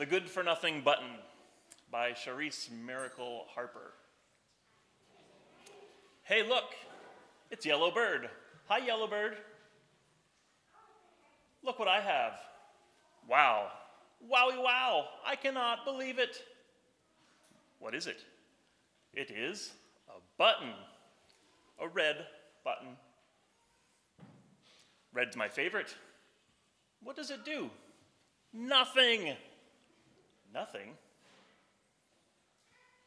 The Good for Nothing Button by Charise Mericle Harper. Hey, look, it's Yellow Bird. Hi, Yellow Bird. Look what I have. Wow. Wowie wow. I cannot believe it. What is it? It is a button, a red button. Red's my favorite. What does it do? Nothing. Nothing?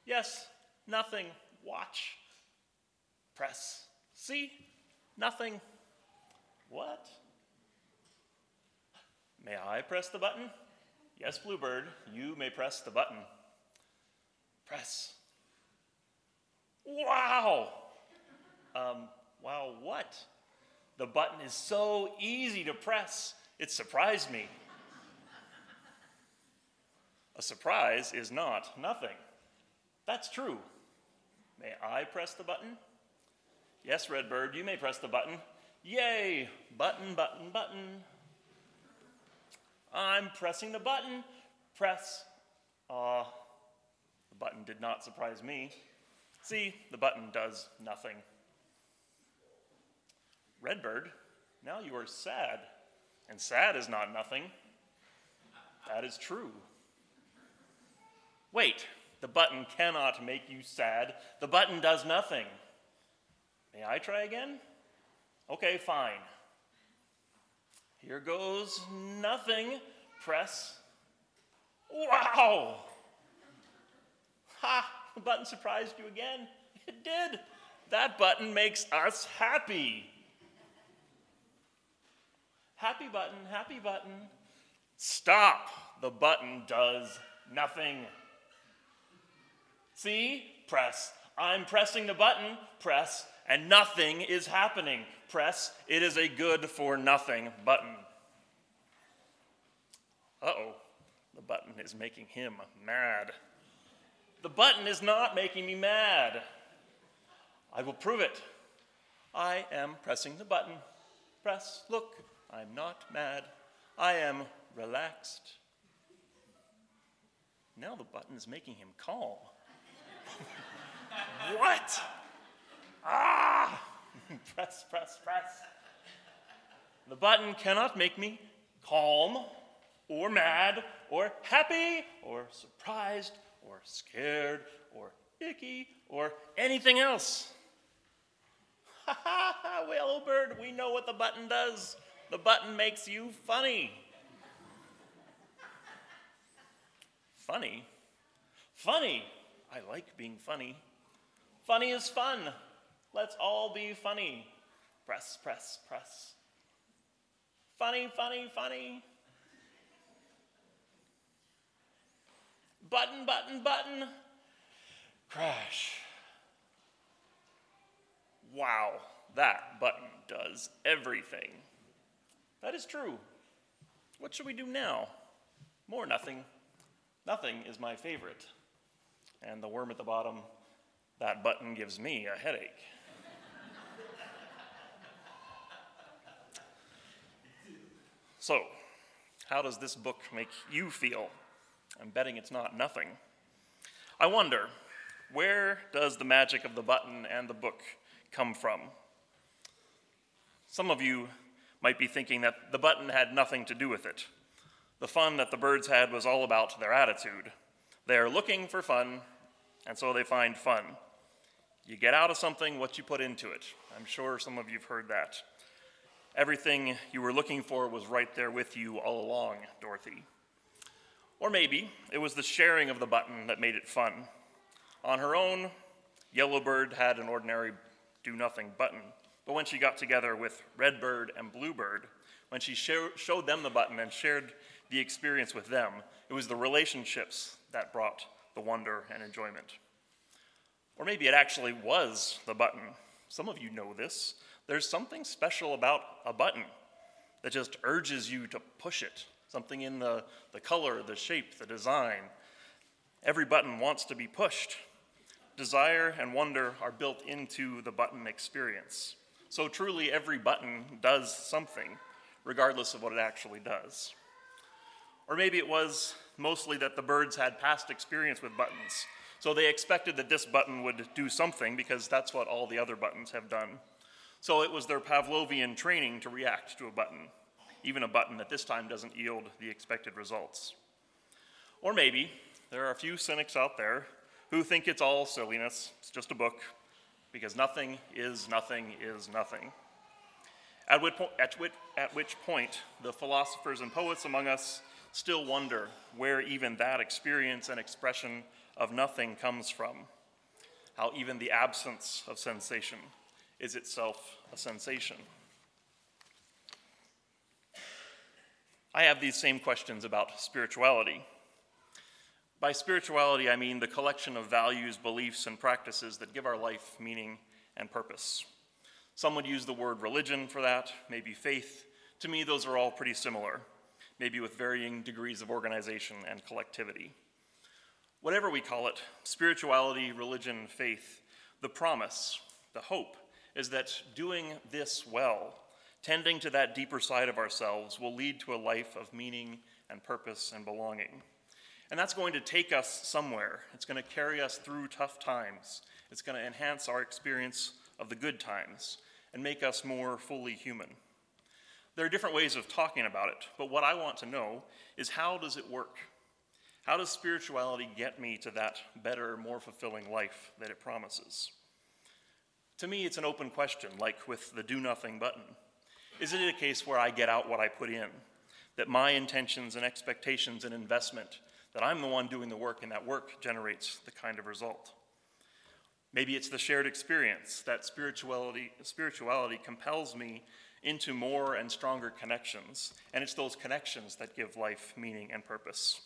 Yes, nothing. Watch. Press. See? Nothing. What? May I press the button? Yes, Bluebird, you may press the button. Press. Wow! Um, wow, what? The button is so easy to press, it surprised me. A surprise is not nothing. That's true. May I press the button? Yes, Redbird, you may press the button. Yay! Button, button, button. I'm pressing the button. Press. Ah, uh, the button did not surprise me. See, the button does nothing. Redbird, now you are sad. And sad is not nothing. That is true. Wait, the button cannot make you sad. The button does nothing. May I try again? Okay, fine. Here goes nothing. Press. Wow! Ha! The button surprised you again. It did. That button makes us happy. Happy button, happy button. Stop! The button does nothing. See? Press. I'm pressing the button. Press. And nothing is happening. Press. It is a good for nothing button. Uh oh. The button is making him mad. The button is not making me mad. I will prove it. I am pressing the button. Press. Look. I'm not mad. I am relaxed. Now the button is making him calm. What? Ah! press, press, press. The button cannot make me calm or mad or happy or surprised or scared or icky or anything else. Ha ha ha, Whale Bird, we know what the button does. The button makes you funny. Funny? Funny! I like being funny. Funny is fun. Let's all be funny. Press, press, press. Funny, funny, funny. Button, button, button. Crash. Wow, that button does everything. That is true. What should we do now? More nothing. Nothing is my favorite. And the worm at the bottom, that button gives me a headache. so, how does this book make you feel? I'm betting it's not nothing. I wonder, where does the magic of the button and the book come from? Some of you might be thinking that the button had nothing to do with it. The fun that the birds had was all about their attitude. They are looking for fun, and so they find fun. You get out of something what you put into it. I'm sure some of you have heard that. Everything you were looking for was right there with you all along, Dorothy. Or maybe it was the sharing of the button that made it fun. On her own, Yellowbird had an ordinary do nothing button. But when she got together with Redbird and Bluebird, when she show, showed them the button and shared the experience with them, it was the relationships that brought the wonder and enjoyment. Or maybe it actually was the button. Some of you know this. There's something special about a button that just urges you to push it, something in the, the color, the shape, the design. Every button wants to be pushed. Desire and wonder are built into the button experience. So truly, every button does something, regardless of what it actually does. Or maybe it was mostly that the birds had past experience with buttons, so they expected that this button would do something because that's what all the other buttons have done. So it was their Pavlovian training to react to a button, even a button that this time doesn't yield the expected results. Or maybe there are a few cynics out there who think it's all silliness, it's just a book, because nothing is nothing is nothing. At which, at, which, at which, point, the philosophers and poets among us still wonder where even that experience and expression of nothing comes from, how even the absence of sensation is itself a sensation. I have these same questions about spirituality. By spirituality, I mean the collection of values, beliefs, and practices that give our life meaning and purpose. Some would use the word religion for that, maybe faith. To me, those are all pretty similar, maybe with varying degrees of organization and collectivity. Whatever we call it spirituality, religion, faith the promise, the hope, is that doing this well, tending to that deeper side of ourselves, will lead to a life of meaning and purpose and belonging. And that's going to take us somewhere. It's going to carry us through tough times. It's going to enhance our experience of the good times and make us more fully human. There are different ways of talking about it, but what I want to know is how does it work? How does spirituality get me to that better, more fulfilling life that it promises? To me, it's an open question, like with the do nothing button. Is it a case where I get out what I put in? That my intentions and expectations and investment, that I'm the one doing the work and that work generates the kind of result? Maybe it's the shared experience that spirituality, spirituality compels me into more and stronger connections, and it's those connections that give life meaning and purpose.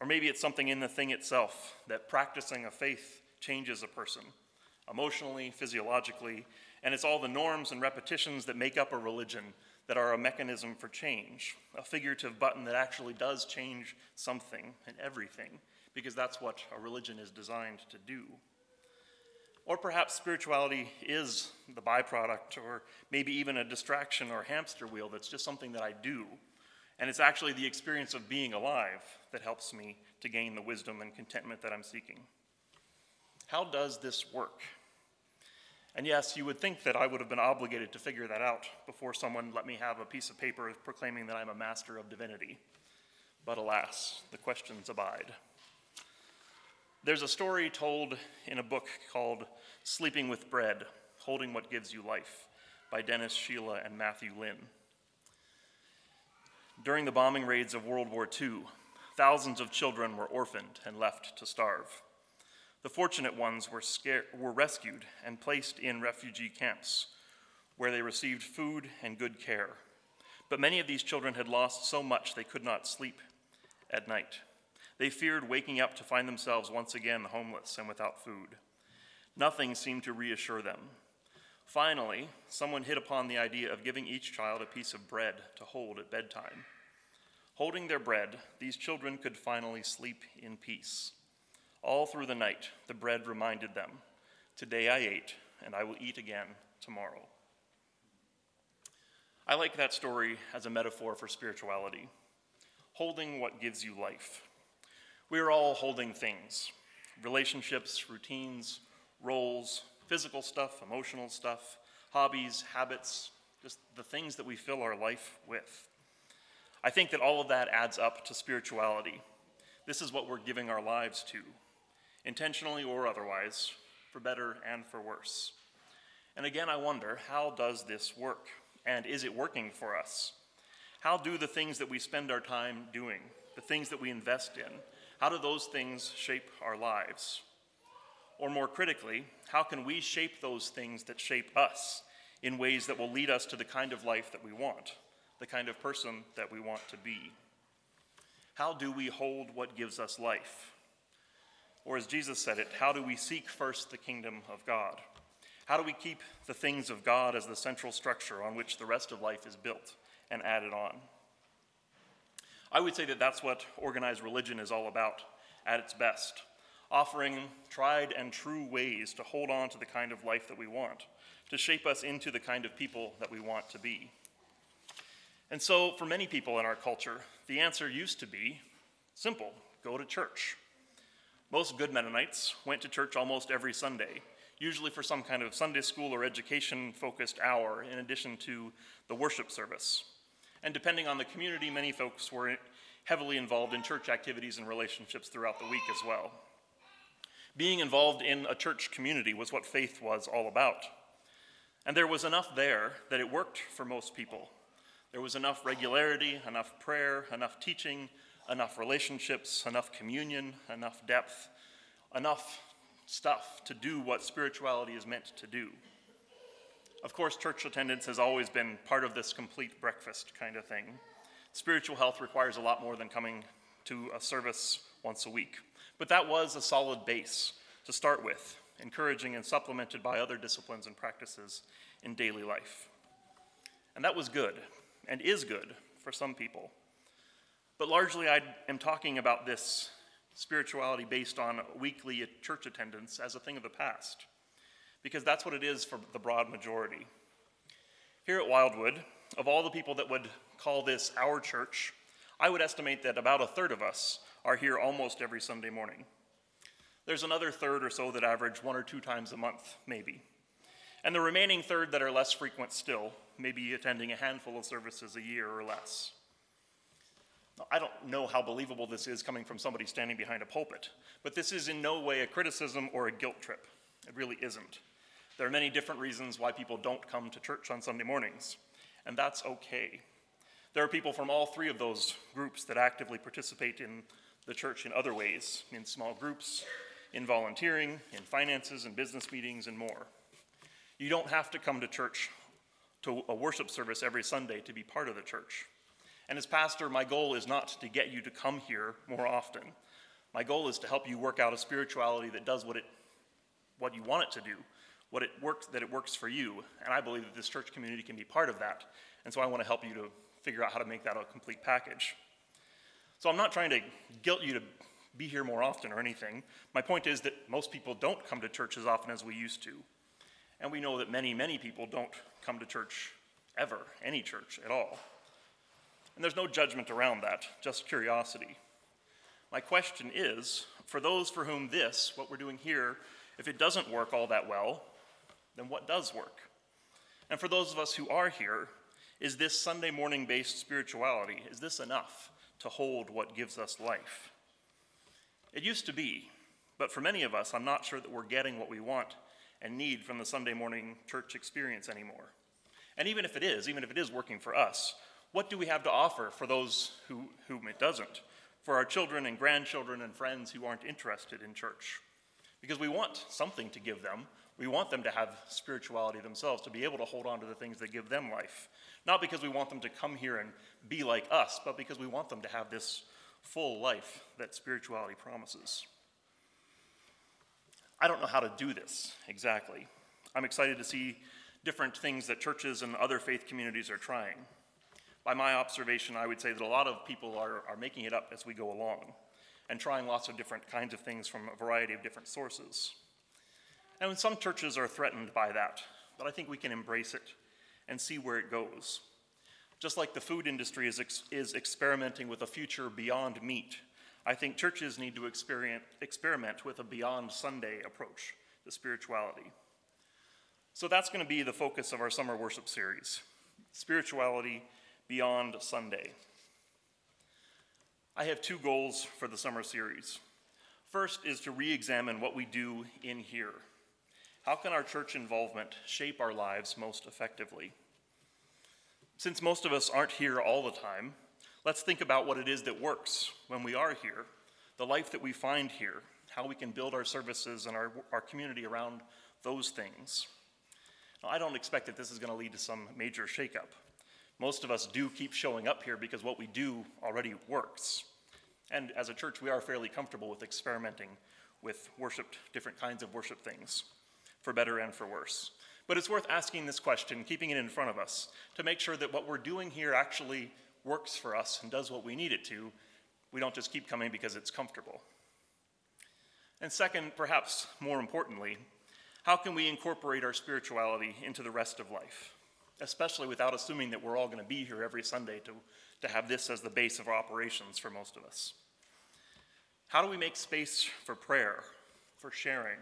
Or maybe it's something in the thing itself that practicing a faith changes a person emotionally, physiologically, and it's all the norms and repetitions that make up a religion that are a mechanism for change, a figurative button that actually does change something and everything, because that's what a religion is designed to do. Or perhaps spirituality is the byproduct, or maybe even a distraction or hamster wheel that's just something that I do. And it's actually the experience of being alive that helps me to gain the wisdom and contentment that I'm seeking. How does this work? And yes, you would think that I would have been obligated to figure that out before someone let me have a piece of paper proclaiming that I'm a master of divinity. But alas, the questions abide. There's a story told in a book called Sleeping with Bread Holding What Gives You Life by Dennis Sheila and Matthew Linn. During the bombing raids of World War II, thousands of children were orphaned and left to starve. The fortunate ones were, scared, were rescued and placed in refugee camps where they received food and good care. But many of these children had lost so much they could not sleep at night. They feared waking up to find themselves once again homeless and without food. Nothing seemed to reassure them. Finally, someone hit upon the idea of giving each child a piece of bread to hold at bedtime. Holding their bread, these children could finally sleep in peace. All through the night, the bread reminded them Today I ate, and I will eat again tomorrow. I like that story as a metaphor for spirituality, holding what gives you life. We are all holding things relationships, routines, roles, physical stuff, emotional stuff, hobbies, habits, just the things that we fill our life with. I think that all of that adds up to spirituality. This is what we're giving our lives to, intentionally or otherwise, for better and for worse. And again, I wonder how does this work? And is it working for us? How do the things that we spend our time doing, the things that we invest in, how do those things shape our lives? Or more critically, how can we shape those things that shape us in ways that will lead us to the kind of life that we want, the kind of person that we want to be? How do we hold what gives us life? Or as Jesus said it, how do we seek first the kingdom of God? How do we keep the things of God as the central structure on which the rest of life is built and added on? I would say that that's what organized religion is all about at its best, offering tried and true ways to hold on to the kind of life that we want, to shape us into the kind of people that we want to be. And so, for many people in our culture, the answer used to be simple go to church. Most good Mennonites went to church almost every Sunday, usually for some kind of Sunday school or education focused hour, in addition to the worship service. And depending on the community, many folks were heavily involved in church activities and relationships throughout the week as well. Being involved in a church community was what faith was all about. And there was enough there that it worked for most people. There was enough regularity, enough prayer, enough teaching, enough relationships, enough communion, enough depth, enough stuff to do what spirituality is meant to do. Of course, church attendance has always been part of this complete breakfast kind of thing. Spiritual health requires a lot more than coming to a service once a week. But that was a solid base to start with, encouraging and supplemented by other disciplines and practices in daily life. And that was good, and is good for some people. But largely, I am talking about this spirituality based on weekly church attendance as a thing of the past, because that's what it is for the broad majority. Here at Wildwood, of all the people that would call this our church, I would estimate that about a third of us are here almost every Sunday morning. There's another third or so that average one or two times a month, maybe. And the remaining third that are less frequent still, maybe attending a handful of services a year or less. I don't know how believable this is coming from somebody standing behind a pulpit, but this is in no way a criticism or a guilt trip. It really isn't. There are many different reasons why people don't come to church on Sunday mornings, and that's okay. There are people from all three of those groups that actively participate in the church in other ways in small groups, in volunteering, in finances and business meetings, and more. You don't have to come to church to a worship service every Sunday to be part of the church. And as pastor, my goal is not to get you to come here more often. My goal is to help you work out a spirituality that does what it what you want it to do, what it works that it works for you. And I believe that this church community can be part of that. And so I want to help you to figure out how to make that a complete package. So I'm not trying to guilt you to be here more often or anything. My point is that most people don't come to church as often as we used to. And we know that many, many people don't come to church ever, any church at all. And there's no judgment around that, just curiosity. My question is for those for whom this, what we're doing here, if it doesn't work all that well, then what does work? And for those of us who are here, is this Sunday morning based spirituality, is this enough to hold what gives us life? It used to be, but for many of us, I'm not sure that we're getting what we want and need from the Sunday morning church experience anymore. And even if it is, even if it is working for us, what do we have to offer for those who, whom it doesn't? For our children and grandchildren and friends who aren't interested in church? Because we want something to give them. We want them to have spirituality themselves, to be able to hold on to the things that give them life. Not because we want them to come here and be like us, but because we want them to have this full life that spirituality promises. I don't know how to do this exactly. I'm excited to see different things that churches and other faith communities are trying. By my observation, I would say that a lot of people are, are making it up as we go along and trying lots of different kinds of things from a variety of different sources. And some churches are threatened by that, but I think we can embrace it and see where it goes. Just like the food industry is, ex- is experimenting with a future beyond meat, I think churches need to experiment with a beyond Sunday approach to spirituality. So that's going to be the focus of our summer worship series spirituality beyond Sunday. I have two goals for the summer series. First is to re examine what we do in here. How can our church involvement shape our lives most effectively? Since most of us aren't here all the time, let's think about what it is that works when we are here, the life that we find here, how we can build our services and our, our community around those things. Now, I don't expect that this is going to lead to some major shakeup. Most of us do keep showing up here because what we do already works. And as a church, we are fairly comfortable with experimenting with worship, different kinds of worship things, for better and for worse. But it's worth asking this question, keeping it in front of us, to make sure that what we're doing here actually works for us and does what we need it to. We don't just keep coming because it's comfortable. And second, perhaps more importantly, how can we incorporate our spirituality into the rest of life, especially without assuming that we're all going to be here every Sunday to, to have this as the base of our operations for most of us. How do we make space for prayer, for sharing,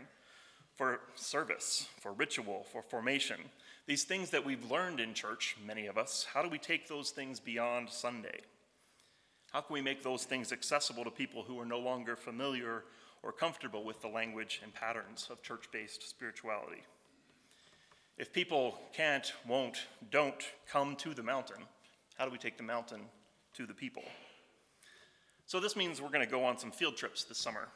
for service, for ritual, for formation? These things that we've learned in church, many of us, how do we take those things beyond Sunday? How can we make those things accessible to people who are no longer familiar or comfortable with the language and patterns of church based spirituality? If people can't, won't, don't come to the mountain, how do we take the mountain to the people? So, this means we're going to go on some field trips this summer.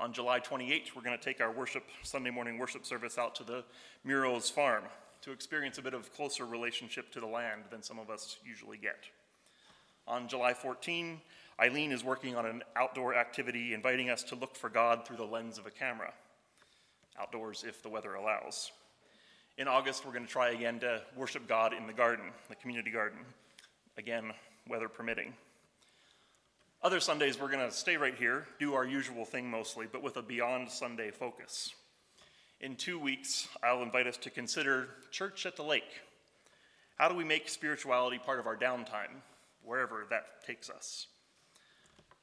On July 28th, we're going to take our worship, Sunday morning worship service out to the Muro's farm to experience a bit of closer relationship to the land than some of us usually get. On July 14, Eileen is working on an outdoor activity inviting us to look for God through the lens of a camera. Outdoors, if the weather allows. In August, we're going to try again to worship God in the garden, the community garden. Again, weather permitting. Other Sundays, we're going to stay right here, do our usual thing mostly, but with a beyond Sunday focus. In two weeks, I'll invite us to consider church at the lake. How do we make spirituality part of our downtime, wherever that takes us?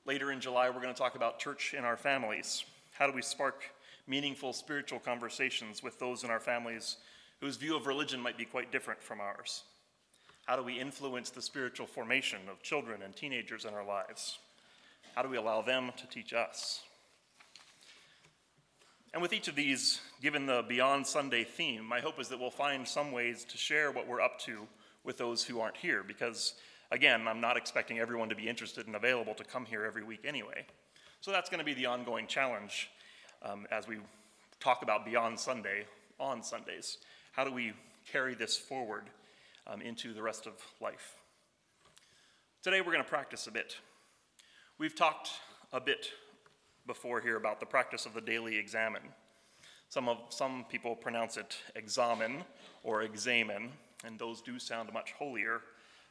Later in July, we're going to talk about church in our families. How do we spark meaningful spiritual conversations with those in our families whose view of religion might be quite different from ours? How do we influence the spiritual formation of children and teenagers in our lives? How do we allow them to teach us? And with each of these, given the Beyond Sunday theme, my hope is that we'll find some ways to share what we're up to with those who aren't here, because again, I'm not expecting everyone to be interested and available to come here every week anyway. So that's going to be the ongoing challenge um, as we talk about Beyond Sunday on Sundays. How do we carry this forward um, into the rest of life? Today, we're going to practice a bit. We've talked a bit before here about the practice of the daily examen. Some, of, some people pronounce it examen or examen, and those do sound much holier,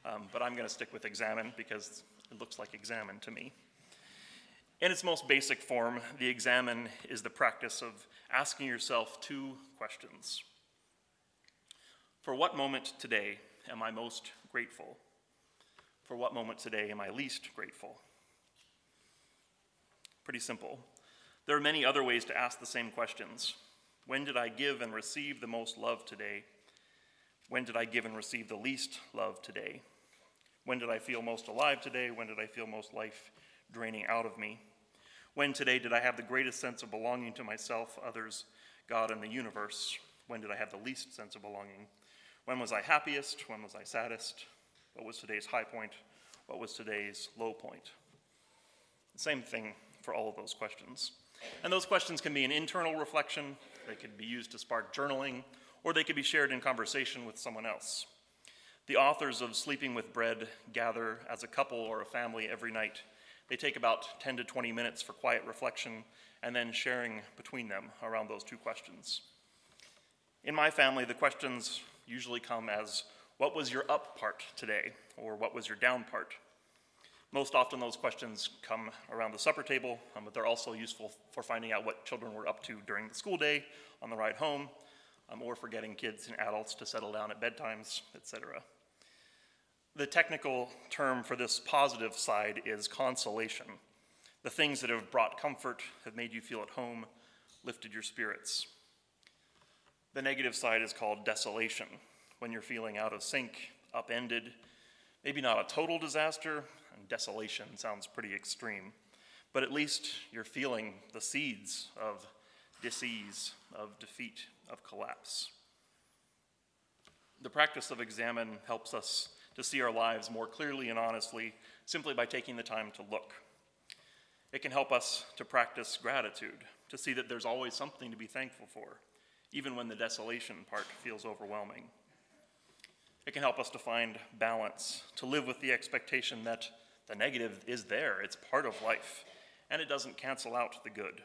um, but I'm going to stick with examen because it looks like examine to me. In its most basic form, the examen is the practice of asking yourself two questions. For what moment today am I most grateful? For what moment today am I least grateful? Pretty simple. There are many other ways to ask the same questions. When did I give and receive the most love today? When did I give and receive the least love today? When did I feel most alive today? When did I feel most life draining out of me? When today did I have the greatest sense of belonging to myself, others, God, and the universe? When did I have the least sense of belonging? When was I happiest? When was I saddest? What was today's high point? What was today's low point? The same thing for all of those questions. And those questions can be an internal reflection, they could be used to spark journaling, or they could be shared in conversation with someone else. The authors of Sleeping with Bread gather as a couple or a family every night. They take about 10 to 20 minutes for quiet reflection and then sharing between them around those two questions. In my family, the questions usually come as What was your up part today? or What was your down part? Most often, those questions come around the supper table, um, but they're also useful for finding out what children were up to during the school day, on the ride home, um, or for getting kids and adults to settle down at bedtimes, etc. The technical term for this positive side is consolation. The things that have brought comfort, have made you feel at home, lifted your spirits. The negative side is called desolation, when you're feeling out of sync, upended, maybe not a total disaster, and desolation sounds pretty extreme, but at least you're feeling the seeds of disease, of defeat, of collapse. The practice of examen helps us to see our lives more clearly and honestly simply by taking the time to look. It can help us to practice gratitude, to see that there's always something to be thankful for, even when the desolation part feels overwhelming. It can help us to find balance, to live with the expectation that the negative is there, it's part of life, and it doesn't cancel out the good.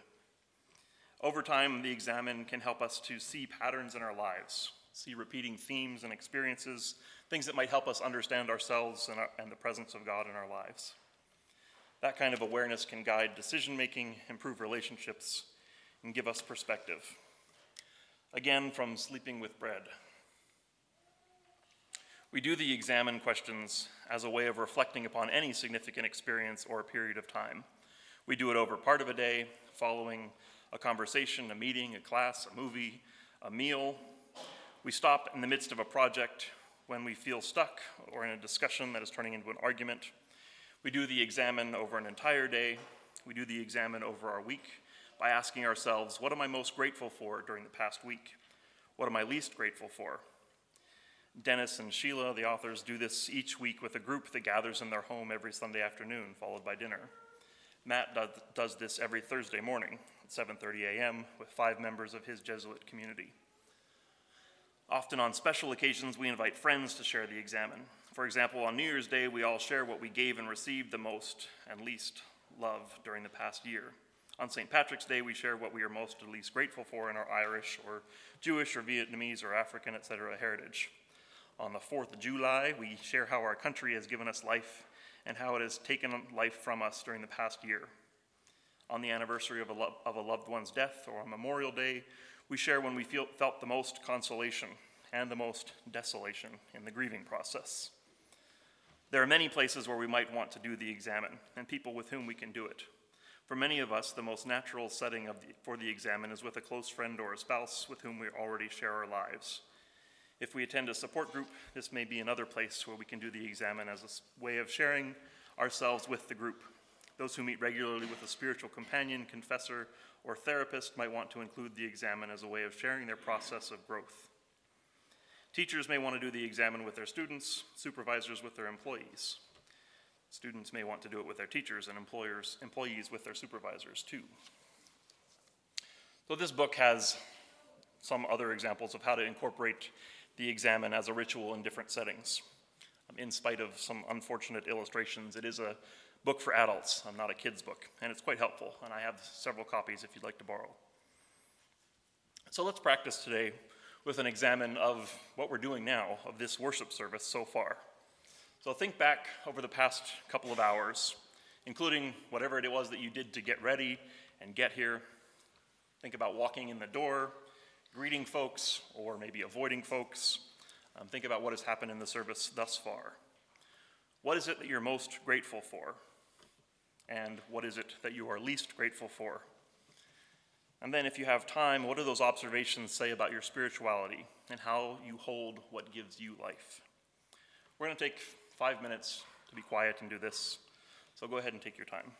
Over time, the examen can help us to see patterns in our lives, see repeating themes and experiences, things that might help us understand ourselves and, our, and the presence of God in our lives. That kind of awareness can guide decision making, improve relationships, and give us perspective. Again, from Sleeping with Bread. We do the examen questions as a way of reflecting upon any significant experience or period of time. We do it over part of a day, following a conversation, a meeting, a class, a movie, a meal. We stop in the midst of a project when we feel stuck or in a discussion that is turning into an argument. We do the examen over an entire day. We do the examen over our week by asking ourselves, what am I most grateful for during the past week? What am I least grateful for? Dennis and Sheila, the authors, do this each week with a group that gathers in their home every Sunday afternoon, followed by dinner. Matt does this every Thursday morning at 7:30 a.m. with five members of his Jesuit community. Often on special occasions, we invite friends to share the examen. For example, on New Year's Day, we all share what we gave and received the most and least love during the past year. On St. Patrick's Day, we share what we are most or least grateful for in our Irish or Jewish or Vietnamese or African, etc. heritage. On the 4th of July, we share how our country has given us life and how it has taken life from us during the past year. On the anniversary of a, lo- of a loved one's death or on Memorial Day, we share when we feel, felt the most consolation and the most desolation in the grieving process. There are many places where we might want to do the examen, and people with whom we can do it. For many of us, the most natural setting the, for the examen is with a close friend or a spouse with whom we already share our lives. If we attend a support group, this may be another place where we can do the examen as a way of sharing ourselves with the group. Those who meet regularly with a spiritual companion, confessor, or therapist might want to include the examen as a way of sharing their process of growth. Teachers may want to do the examen with their students, supervisors with their employees. Students may want to do it with their teachers and employers, employees with their supervisors too. So this book has some other examples of how to incorporate the examen as a ritual in different settings. Um, in spite of some unfortunate illustrations, it is a book for adults, I'm not a kid's book, and it's quite helpful, and I have several copies if you'd like to borrow. So let's practice today with an examen of what we're doing now of this worship service so far. So think back over the past couple of hours, including whatever it was that you did to get ready and get here. Think about walking in the door, greeting folks or maybe avoiding folks. Um, think about what has happened in the service thus far. What is it that you're most grateful for? And what is it that you are least grateful for? And then, if you have time, what do those observations say about your spirituality and how you hold what gives you life? We're going to take five minutes to be quiet and do this, so go ahead and take your time.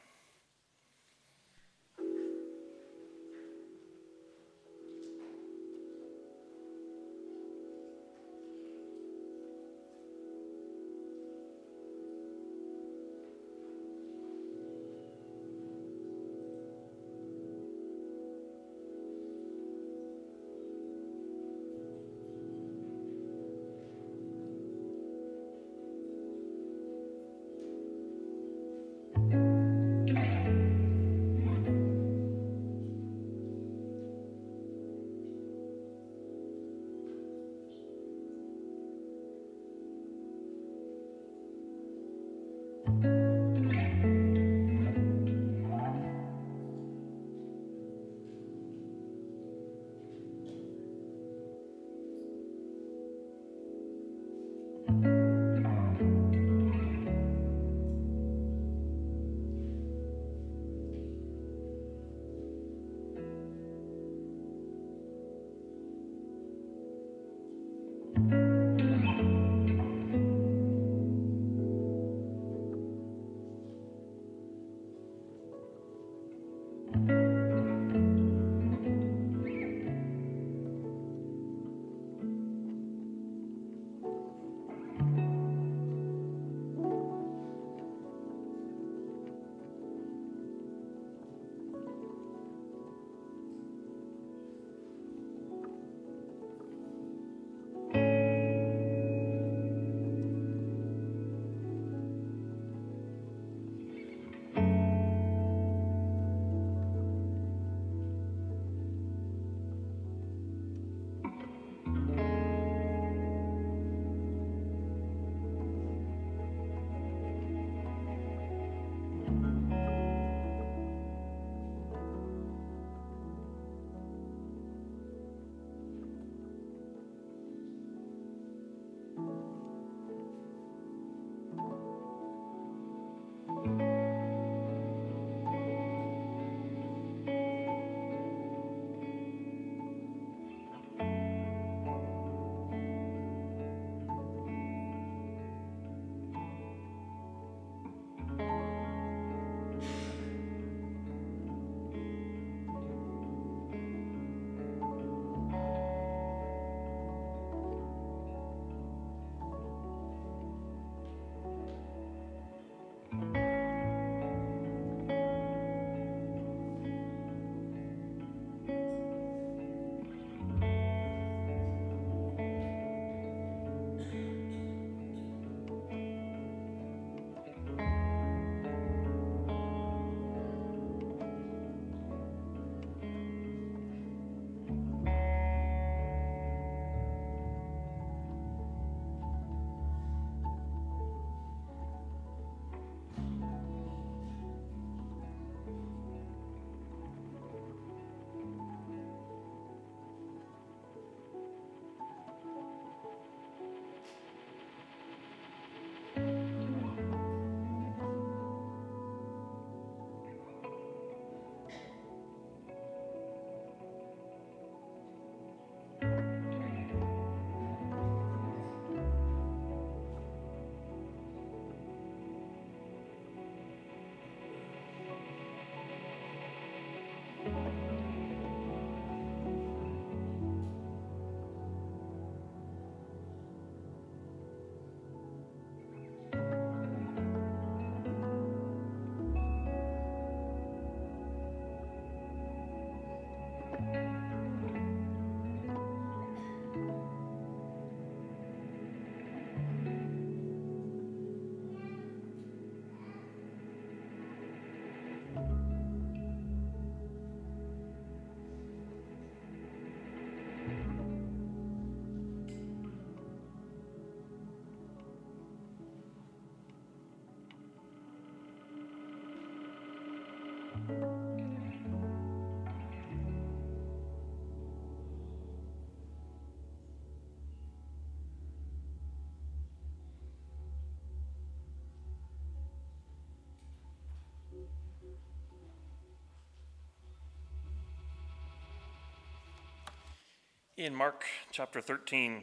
In Mark chapter 13,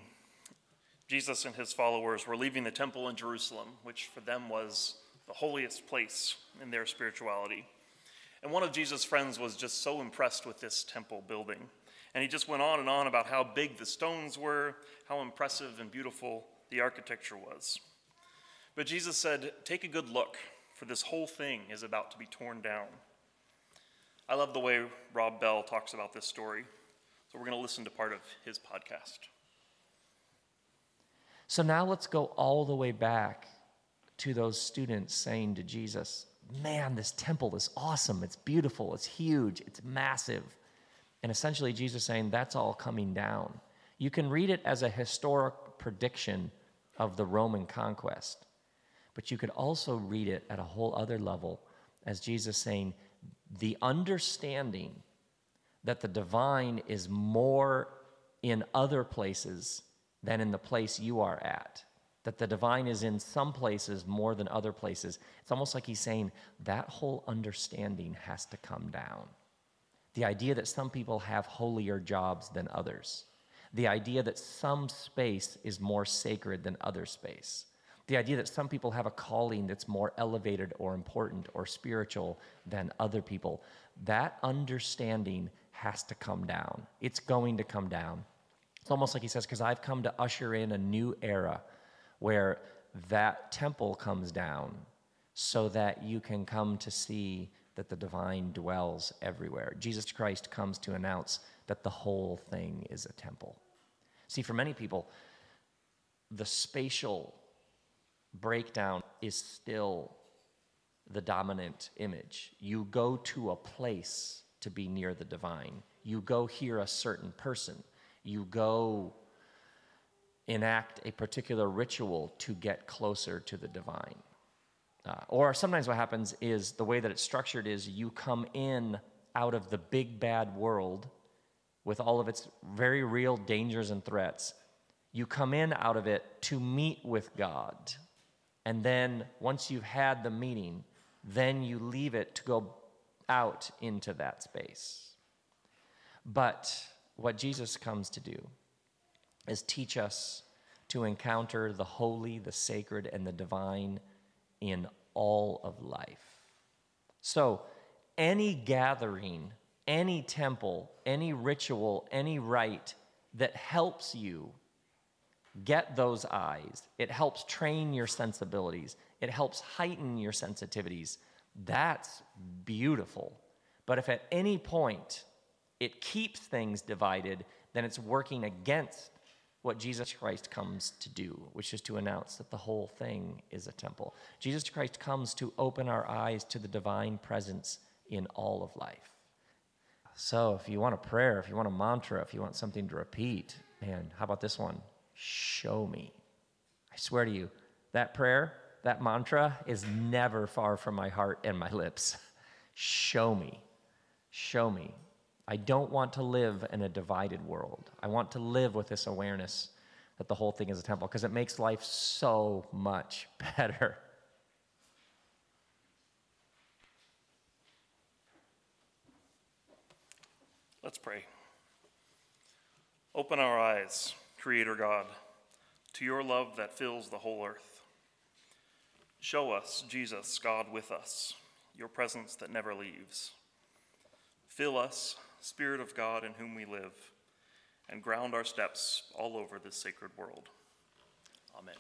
Jesus and his followers were leaving the temple in Jerusalem, which for them was the holiest place in their spirituality. And one of Jesus' friends was just so impressed with this temple building. And he just went on and on about how big the stones were, how impressive and beautiful the architecture was. But Jesus said, Take a good look, for this whole thing is about to be torn down. I love the way Rob Bell talks about this story. So we're going to listen to part of his podcast. So now let's go all the way back to those students saying to Jesus, Man, this temple is awesome. It's beautiful. It's huge. It's massive. And essentially, Jesus saying, That's all coming down. You can read it as a historic prediction of the Roman conquest, but you could also read it at a whole other level as Jesus saying, The understanding that the divine is more in other places than in the place you are at. That the divine is in some places more than other places. It's almost like he's saying that whole understanding has to come down. The idea that some people have holier jobs than others. The idea that some space is more sacred than other space. The idea that some people have a calling that's more elevated or important or spiritual than other people. That understanding has to come down. It's going to come down. It's almost like he says, because I've come to usher in a new era where that temple comes down so that you can come to see that the divine dwells everywhere. Jesus Christ comes to announce that the whole thing is a temple. See, for many people, the spatial breakdown is still the dominant image. You go to a place to be near the divine. You go hear a certain person. You go enact a particular ritual to get closer to the divine. Uh, or sometimes what happens is the way that it's structured is you come in out of the big bad world with all of its very real dangers and threats. You come in out of it to meet with God. And then once you've had the meeting, then you leave it to go out into that space. But what Jesus comes to do is teach us to encounter the holy, the sacred, and the divine in all of life. So, any gathering, any temple, any ritual, any rite that helps you get those eyes, it helps train your sensibilities, it helps heighten your sensitivities that's beautiful. But if at any point it keeps things divided, then it's working against what Jesus Christ comes to do, which is to announce that the whole thing is a temple. Jesus Christ comes to open our eyes to the divine presence in all of life. So, if you want a prayer, if you want a mantra, if you want something to repeat, man, how about this one? Show me. I swear to you, that prayer that mantra is never far from my heart and my lips. Show me. Show me. I don't want to live in a divided world. I want to live with this awareness that the whole thing is a temple because it makes life so much better. Let's pray. Open our eyes, Creator God, to your love that fills the whole earth. Show us, Jesus, God with us, your presence that never leaves. Fill us, Spirit of God in whom we live, and ground our steps all over this sacred world. Amen.